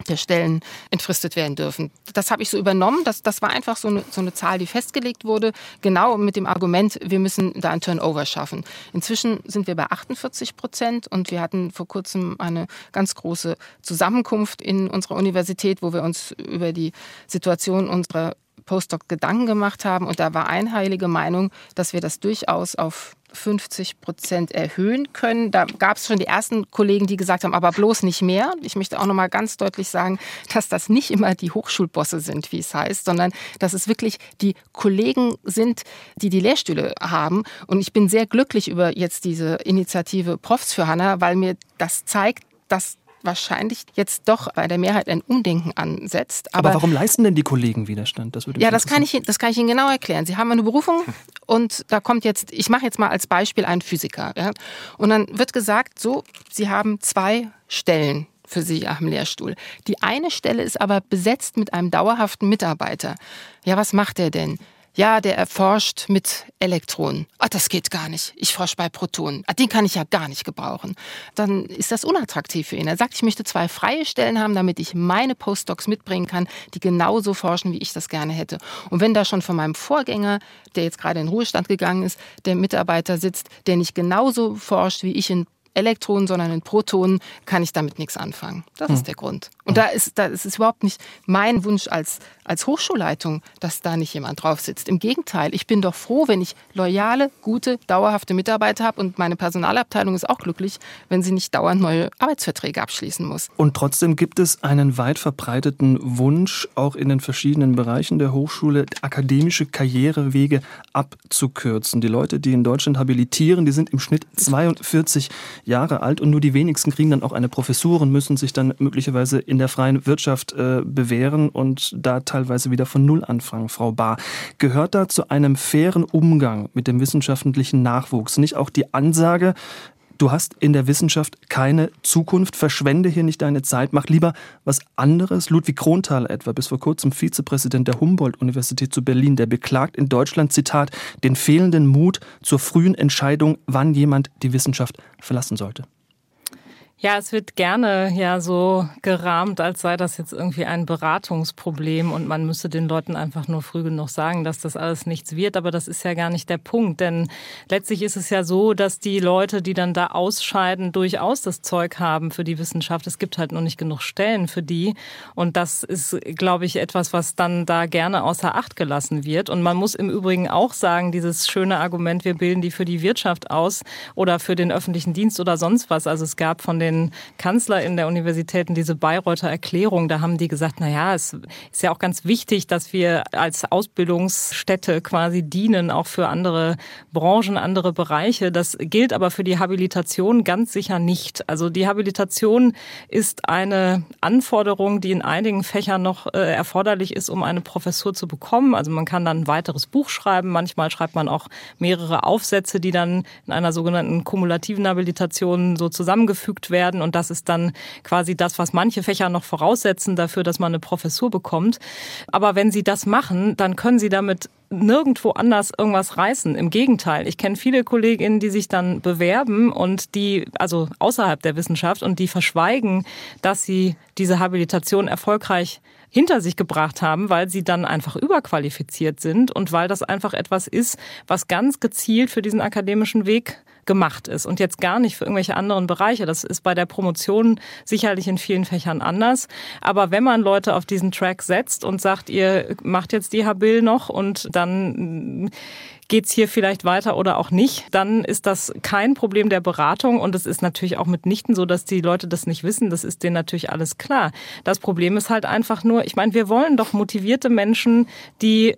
der Stellen entfristet werden dürfen. Das habe ich so übernommen. Das, das war einfach so eine, so eine Zahl, die festgelegt wurde, genau mit dem Argument, wir müssen da ein Turnover schaffen. Inzwischen sind wir bei 48 Prozent und wir hatten vor kurzem eine ganz große Zusammenkunft in unserer Universität, wo wir uns über die Situation unserer Postdoc Gedanken gemacht haben. Und da war einheilige Meinung, dass wir das durchaus auf 50 Prozent erhöhen können. Da gab es schon die ersten Kollegen, die gesagt haben, aber bloß nicht mehr. Ich möchte auch noch mal ganz deutlich sagen, dass das nicht immer die Hochschulbosse sind, wie es heißt, sondern dass es wirklich die Kollegen sind, die die Lehrstühle haben. Und ich bin sehr glücklich über jetzt diese Initiative Profs für Hanna, weil mir das zeigt, dass wahrscheinlich jetzt doch bei der Mehrheit ein Umdenken ansetzt. Aber, Aber warum leisten denn die Kollegen Widerstand? Das würde ja, das kann, ich, das kann ich Ihnen genau erklären. Sie haben eine Berufung und da kommt jetzt, ich mache jetzt mal als Beispiel einen Physiker. Ja? Und dann wird gesagt, so, Sie haben zwei Stellen für Sie am Lehrstuhl. Die eine Stelle ist aber besetzt mit einem dauerhaften Mitarbeiter. Ja, was macht er denn? Ja, der erforscht mit Elektronen. Ah, das geht gar nicht. Ich forsche bei Protonen. Ah, den kann ich ja gar nicht gebrauchen. Dann ist das unattraktiv für ihn. Er sagt, ich möchte zwei freie Stellen haben, damit ich meine Postdocs mitbringen kann, die genauso forschen, wie ich das gerne hätte. Und wenn da schon von meinem Vorgänger, der jetzt gerade in Ruhestand gegangen ist, der Mitarbeiter sitzt, der nicht genauso forscht, wie ich in Elektronen, sondern in Protonen, kann ich damit nichts anfangen. Das hm. ist der Grund. Und da ist, da ist es überhaupt nicht mein Wunsch als, als Hochschulleitung, dass da nicht jemand drauf sitzt. Im Gegenteil, ich bin doch froh, wenn ich loyale, gute, dauerhafte Mitarbeiter habe und meine Personalabteilung ist auch glücklich, wenn sie nicht dauernd neue Arbeitsverträge abschließen muss. Und trotzdem gibt es einen weit verbreiteten Wunsch, auch in den verschiedenen Bereichen der Hochschule akademische Karrierewege abzukürzen. Die Leute, die in Deutschland habilitieren, die sind im Schnitt 42 Jahre alt und nur die wenigsten kriegen dann auch eine Professur und müssen sich dann möglicherweise in der freien Wirtschaft äh, bewähren und da teilweise wieder von Null anfangen, Frau Bahr. Gehört da zu einem fairen Umgang mit dem wissenschaftlichen Nachwuchs nicht auch die Ansage, du hast in der Wissenschaft keine Zukunft, verschwende hier nicht deine Zeit, mach lieber was anderes. Ludwig Kronthal etwa, bis vor kurzem Vizepräsident der Humboldt-Universität zu Berlin, der beklagt in Deutschland, Zitat, den fehlenden Mut zur frühen Entscheidung, wann jemand die Wissenschaft verlassen sollte. Ja, es wird gerne ja so gerahmt, als sei das jetzt irgendwie ein Beratungsproblem und man müsse den Leuten einfach nur früh genug sagen, dass das alles nichts wird. Aber das ist ja gar nicht der Punkt, denn letztlich ist es ja so, dass die Leute, die dann da ausscheiden, durchaus das Zeug haben für die Wissenschaft. Es gibt halt noch nicht genug Stellen für die und das ist, glaube ich, etwas, was dann da gerne außer Acht gelassen wird. Und man muss im Übrigen auch sagen, dieses schöne Argument, wir bilden die für die Wirtschaft aus oder für den öffentlichen Dienst oder sonst was. Also es gab von den den in der Universitäten diese Bayreuther Erklärung, da haben die gesagt, na ja, es ist ja auch ganz wichtig, dass wir als Ausbildungsstätte quasi dienen, auch für andere Branchen, andere Bereiche. Das gilt aber für die Habilitation ganz sicher nicht. Also die Habilitation ist eine Anforderung, die in einigen Fächern noch äh, erforderlich ist, um eine Professur zu bekommen. Also man kann dann ein weiteres Buch schreiben. Manchmal schreibt man auch mehrere Aufsätze, die dann in einer sogenannten kumulativen Habilitation so zusammengefügt werden werden. Und das ist dann quasi das, was manche Fächer noch voraussetzen dafür, dass man eine Professur bekommt. Aber wenn Sie das machen, dann können Sie damit nirgendwo anders irgendwas reißen. Im Gegenteil, ich kenne viele Kolleginnen, die sich dann bewerben und die, also außerhalb der Wissenschaft und die verschweigen, dass sie diese Habilitation erfolgreich hinter sich gebracht haben, weil sie dann einfach überqualifiziert sind und weil das einfach etwas ist, was ganz gezielt für diesen akademischen Weg gemacht ist und jetzt gar nicht für irgendwelche anderen Bereiche. Das ist bei der Promotion sicherlich in vielen Fächern anders. Aber wenn man Leute auf diesen Track setzt und sagt, ihr macht jetzt die Habil noch und dann geht's hier vielleicht weiter oder auch nicht, dann ist das kein Problem der Beratung und es ist natürlich auch mitnichten so, dass die Leute das nicht wissen. Das ist denen natürlich alles klar. Das Problem ist halt einfach nur, ich meine, wir wollen doch motivierte Menschen, die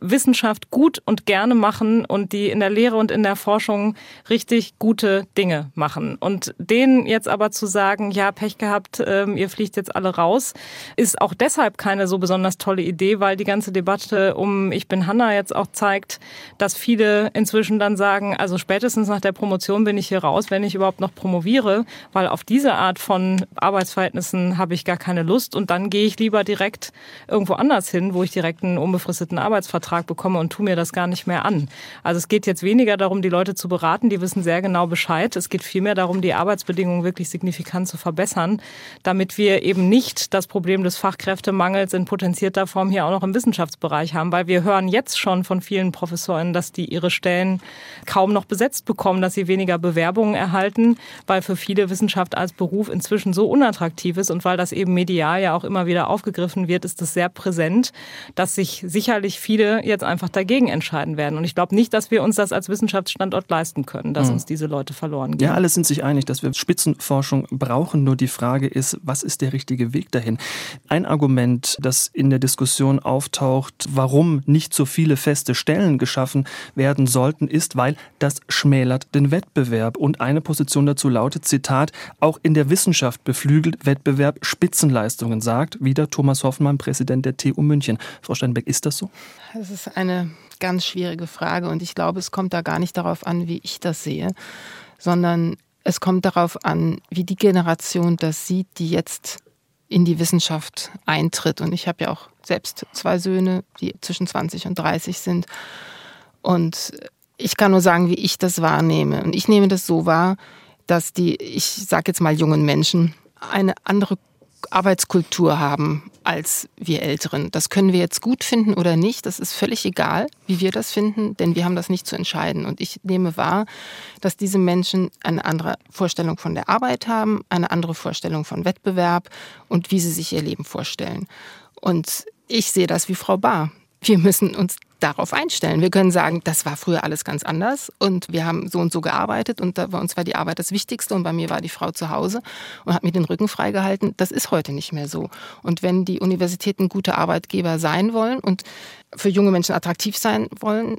Wissenschaft gut und gerne machen und die in der Lehre und in der Forschung richtig gute Dinge machen. Und denen jetzt aber zu sagen, ja, Pech gehabt, ähm, ihr fliegt jetzt alle raus, ist auch deshalb keine so besonders tolle Idee, weil die ganze Debatte um Ich bin Hanna jetzt auch zeigt, dass viele inzwischen dann sagen, also spätestens nach der Promotion bin ich hier raus, wenn ich überhaupt noch promoviere, weil auf diese Art von Arbeitsverhältnissen habe ich gar keine Lust und dann gehe ich lieber direkt irgendwo anders hin, wo ich direkt einen unbefristeten Arbeitsvertrag bekomme und tue mir das gar nicht mehr an. Also es geht jetzt weniger darum, die Leute zu beraten, die wissen sehr genau Bescheid. Es geht vielmehr darum, die Arbeitsbedingungen wirklich signifikant zu verbessern, damit wir eben nicht das Problem des Fachkräftemangels in potenzierter Form hier auch noch im Wissenschaftsbereich haben, weil wir hören jetzt schon von vielen Professoren, dass die ihre Stellen kaum noch besetzt bekommen, dass sie weniger Bewerbungen erhalten, weil für viele Wissenschaft als Beruf inzwischen so unattraktiv ist und weil das eben medial ja auch immer wieder aufgegriffen wird, ist es sehr präsent, dass sich sicherlich viele jetzt einfach dagegen entscheiden werden. Und ich glaube nicht, dass wir uns das als Wissenschaftsstandort leisten können, dass mhm. uns diese Leute verloren gehen. Ja, alle sind sich einig, dass wir Spitzenforschung brauchen. Nur die Frage ist, was ist der richtige Weg dahin? Ein Argument, das in der Diskussion auftaucht, warum nicht so viele feste Stellen geschaffen werden sollten, ist, weil das schmälert den Wettbewerb. Und eine Position dazu lautet, Zitat, auch in der Wissenschaft beflügelt Wettbewerb Spitzenleistungen, sagt wieder Thomas Hoffmann, Präsident der TU München. Frau Steinbeck, ist das so? Das ist eine ganz schwierige Frage und ich glaube, es kommt da gar nicht darauf an, wie ich das sehe, sondern es kommt darauf an, wie die Generation das sieht, die jetzt in die Wissenschaft eintritt. Und ich habe ja auch selbst zwei Söhne, die zwischen 20 und 30 sind. Und ich kann nur sagen, wie ich das wahrnehme. Und ich nehme das so wahr, dass die, ich sage jetzt mal jungen Menschen, eine andere Arbeitskultur haben als wir Älteren. Das können wir jetzt gut finden oder nicht. Das ist völlig egal, wie wir das finden, denn wir haben das nicht zu entscheiden. Und ich nehme wahr, dass diese Menschen eine andere Vorstellung von der Arbeit haben, eine andere Vorstellung von Wettbewerb und wie sie sich ihr Leben vorstellen. Und ich sehe das wie Frau Bahr. Wir müssen uns darauf einstellen. Wir können sagen, das war früher alles ganz anders und wir haben so und so gearbeitet und bei uns war die Arbeit das Wichtigste und bei mir war die Frau zu Hause und hat mir den Rücken freigehalten. Das ist heute nicht mehr so. Und wenn die Universitäten gute Arbeitgeber sein wollen und für junge Menschen attraktiv sein wollen,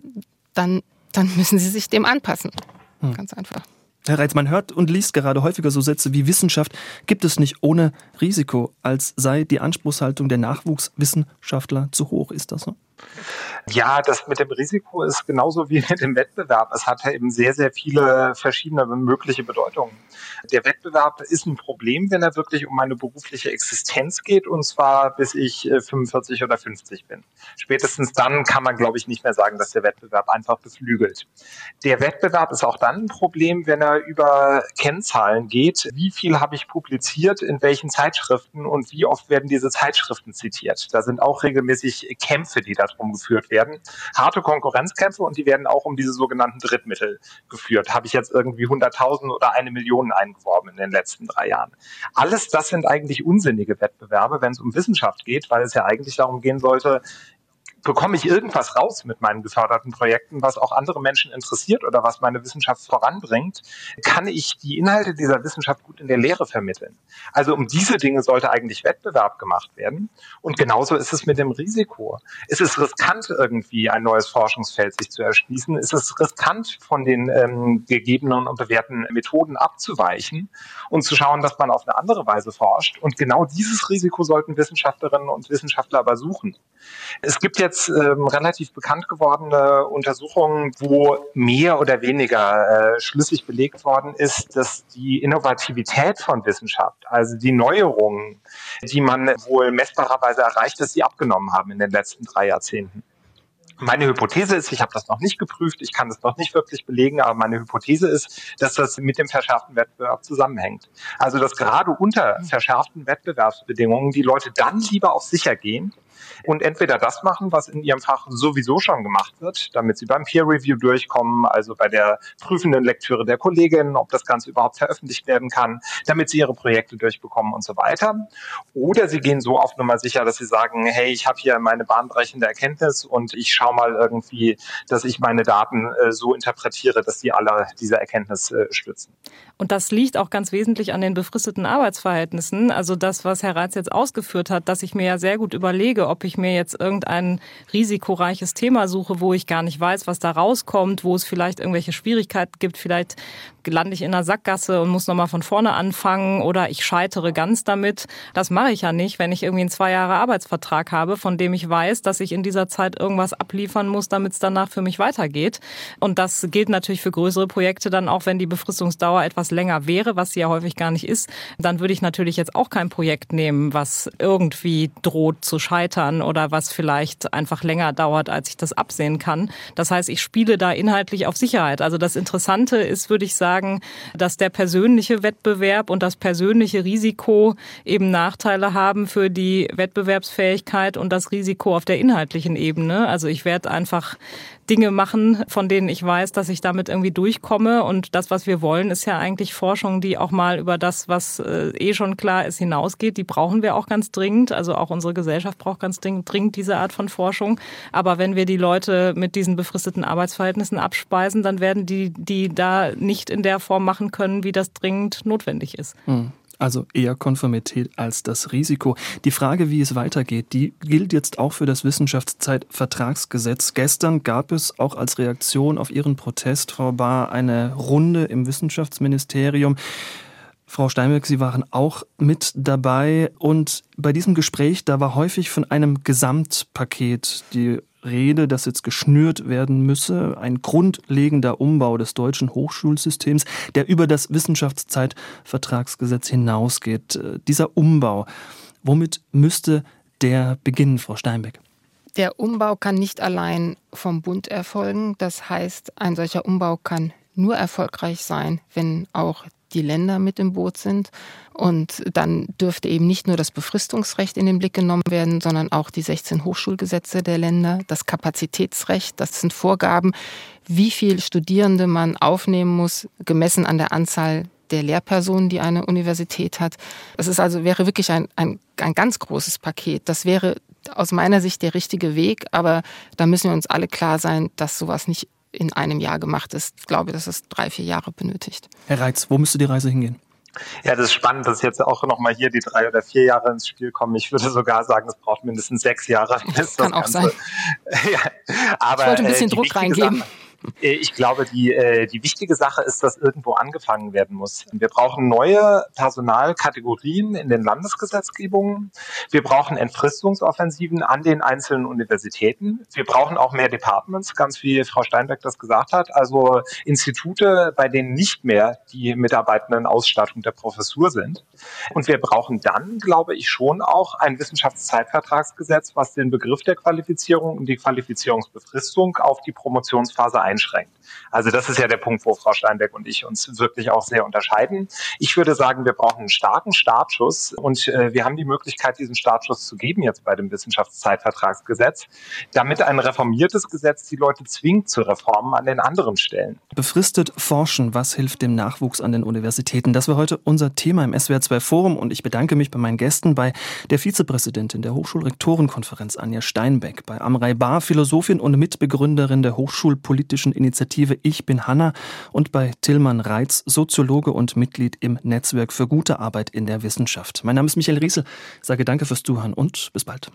dann, dann müssen sie sich dem anpassen. Hm. Ganz einfach. Herr Reitz, man hört und liest gerade häufiger so Sätze wie Wissenschaft gibt es nicht ohne Risiko, als sei die Anspruchshaltung der Nachwuchswissenschaftler zu hoch. Ist das so? Ja, das mit dem Risiko ist genauso wie mit dem Wettbewerb. Es hat ja eben sehr, sehr viele verschiedene mögliche Bedeutungen. Der Wettbewerb ist ein Problem, wenn er wirklich um meine berufliche Existenz geht, und zwar bis ich 45 äh, oder 50 bin. Spätestens dann kann man, glaube ich, nicht mehr sagen, dass der Wettbewerb einfach beflügelt. Der Wettbewerb ist auch dann ein Problem, wenn er über Kennzahlen geht. Wie viel habe ich publiziert, in welchen Zeitschriften und wie oft werden diese Zeitschriften zitiert? Da sind auch regelmäßig Kämpfe, die darum geführt werden. Harte Konkurrenzkämpfe und die werden auch um diese sogenannten Drittmittel geführt. Habe ich jetzt irgendwie 100.000 oder eine Million eingeworben in den letzten drei Jahren? Alles das sind eigentlich unsinnige Wettbewerbe, wenn es um Wissenschaft geht, weil es ja eigentlich darum gehen sollte, bekomme ich irgendwas raus mit meinen geförderten Projekten, was auch andere Menschen interessiert oder was meine Wissenschaft voranbringt, kann ich die Inhalte dieser Wissenschaft gut in der Lehre vermitteln. Also um diese Dinge sollte eigentlich Wettbewerb gemacht werden. Und genauso ist es mit dem Risiko. Ist es riskant, irgendwie ein neues Forschungsfeld sich zu erschließen? Ist es riskant, von den ähm, gegebenen und bewährten Methoden abzuweichen und zu schauen, dass man auf eine andere Weise forscht? Und genau dieses Risiko sollten Wissenschaftlerinnen und Wissenschaftler aber suchen. Es gibt jetzt jetzt ähm, relativ bekannt gewordene Untersuchungen, wo mehr oder weniger äh, schlüssig belegt worden ist, dass die Innovativität von Wissenschaft, also die Neuerungen, die man wohl messbarerweise erreicht, dass sie abgenommen haben in den letzten drei Jahrzehnten. Meine Hypothese ist, ich habe das noch nicht geprüft, ich kann das noch nicht wirklich belegen, aber meine Hypothese ist, dass das mit dem verschärften Wettbewerb zusammenhängt. Also dass gerade unter verschärften Wettbewerbsbedingungen die Leute dann lieber auf sicher gehen und entweder das machen, was in ihrem Fach sowieso schon gemacht wird, damit sie beim Peer Review durchkommen, also bei der prüfenden Lektüre der Kolleginnen, ob das Ganze überhaupt veröffentlicht werden kann, damit sie ihre Projekte durchbekommen und so weiter. Oder sie gehen so auf Nummer sicher, dass sie sagen, hey, ich habe hier meine bahnbrechende Erkenntnis und ich schaue mal irgendwie, dass ich meine Daten äh, so interpretiere, dass die alle diese Erkenntnis äh, stützen. Und das liegt auch ganz wesentlich an den befristeten Arbeitsverhältnissen. Also das, was Herr Reitz jetzt ausgeführt hat, dass ich mir ja sehr gut überlege, ob ich mir jetzt irgendein risikoreiches Thema suche, wo ich gar nicht weiß, was da rauskommt, wo es vielleicht irgendwelche Schwierigkeiten gibt. Vielleicht lande ich in einer Sackgasse und muss nochmal von vorne anfangen oder ich scheitere ganz damit. Das mache ich ja nicht, wenn ich irgendwie einen zwei Jahre Arbeitsvertrag habe, von dem ich weiß, dass ich in dieser Zeit irgendwas abliefern muss, damit es danach für mich weitergeht. Und das gilt natürlich für größere Projekte dann auch, wenn die Befristungsdauer etwas länger wäre, was sie ja häufig gar nicht ist. Dann würde ich natürlich jetzt auch kein Projekt nehmen, was irgendwie droht zu scheitern oder was vielleicht einfach länger dauert, als ich das absehen kann. Das heißt, ich spiele da inhaltlich auf Sicherheit. Also das Interessante ist, würde ich sagen, sagen, dass der persönliche Wettbewerb und das persönliche Risiko eben Nachteile haben für die Wettbewerbsfähigkeit und das Risiko auf der inhaltlichen Ebene. Also ich werde einfach Dinge machen, von denen ich weiß, dass ich damit irgendwie durchkomme. Und das, was wir wollen, ist ja eigentlich Forschung, die auch mal über das, was äh, eh schon klar ist, hinausgeht. Die brauchen wir auch ganz dringend. Also auch unsere Gesellschaft braucht ganz dringend diese Art von Forschung. Aber wenn wir die Leute mit diesen befristeten Arbeitsverhältnissen abspeisen, dann werden die, die da nicht in der Form machen können, wie das dringend notwendig ist. Hm. Also eher Konformität als das Risiko. Die Frage, wie es weitergeht, die gilt jetzt auch für das Wissenschaftszeitvertragsgesetz. Gestern gab es auch als Reaktion auf Ihren Protest, Frau Bahr, eine Runde im Wissenschaftsministerium. Frau Steinberg, Sie waren auch mit dabei und bei diesem Gespräch, da war häufig von einem Gesamtpaket die Rede, das jetzt geschnürt werden müsse, ein grundlegender Umbau des deutschen Hochschulsystems, der über das Wissenschaftszeitvertragsgesetz hinausgeht. Äh, dieser Umbau, womit müsste der beginnen, Frau Steinbeck? Der Umbau kann nicht allein vom Bund erfolgen. Das heißt, ein solcher Umbau kann nur erfolgreich sein, wenn auch die Länder mit im Boot sind. Und dann dürfte eben nicht nur das Befristungsrecht in den Blick genommen werden, sondern auch die 16 Hochschulgesetze der Länder, das Kapazitätsrecht. Das sind Vorgaben, wie viel Studierende man aufnehmen muss, gemessen an der Anzahl der Lehrpersonen, die eine Universität hat. Das ist also, wäre wirklich ein, ein, ein ganz großes Paket. Das wäre aus meiner Sicht der richtige Weg, aber da müssen wir uns alle klar sein, dass sowas nicht in einem Jahr gemacht ist. Ich glaube, dass es drei, vier Jahre benötigt. Herr Reitz, wo müsste die Reise hingehen? Ja, das ist spannend, dass jetzt auch nochmal hier die drei oder vier Jahre ins Spiel kommen. Ich würde sogar sagen, es braucht mindestens sechs Jahre. Das kann auch Ganze. sein. ja, aber, ich wollte ein bisschen äh, Druck reingeben. Sache, ich glaube, die, äh, die wichtige Sache ist, dass irgendwo angefangen werden muss. Wir brauchen neue Personalkategorien in den Landesgesetzgebungen. Wir brauchen Entfristungsoffensiven an den einzelnen Universitäten. Wir brauchen auch mehr Departments, ganz wie Frau Steinbeck das gesagt hat. Also Institute, bei denen nicht mehr die Mitarbeitenden Ausstattung der Professur sind. Und wir brauchen dann, glaube ich, schon auch ein Wissenschaftszeitvertragsgesetz, was den Begriff der Qualifizierung und die Qualifizierungsbefristung auf die Promotionsphase einschränkt. Also das ist ja der Punkt, wo Frau Steinbeck und ich uns wirklich auch sehr unterscheiden. Ich würde sagen, wir brauchen einen starken Startschuss und äh, wir haben die Möglichkeit, diesen Startschuss zu geben jetzt bei dem Wissenschaftszeitvertragsgesetz, damit ein reformiertes Gesetz die Leute zwingt zu Reformen an den anderen Stellen. Befristet forschen, was hilft dem Nachwuchs an den Universitäten? Das war heute unser Thema im SWR 2 Forum und ich bedanke mich bei meinen Gästen, bei der Vizepräsidentin der Hochschulrektorenkonferenz Anja Steinbeck, bei Amrei Bar, Philosophin und Mitbegründerin der Hochschulpolitischen Initiative Ich bin Hanna und bei Tillmann Reitz, Soziologe und Mitglied im Netzwerk für gute Arbeit in der Wissenschaft. Mein Name ist Michael Riesel, sage danke fürs Zuhören und bis bald.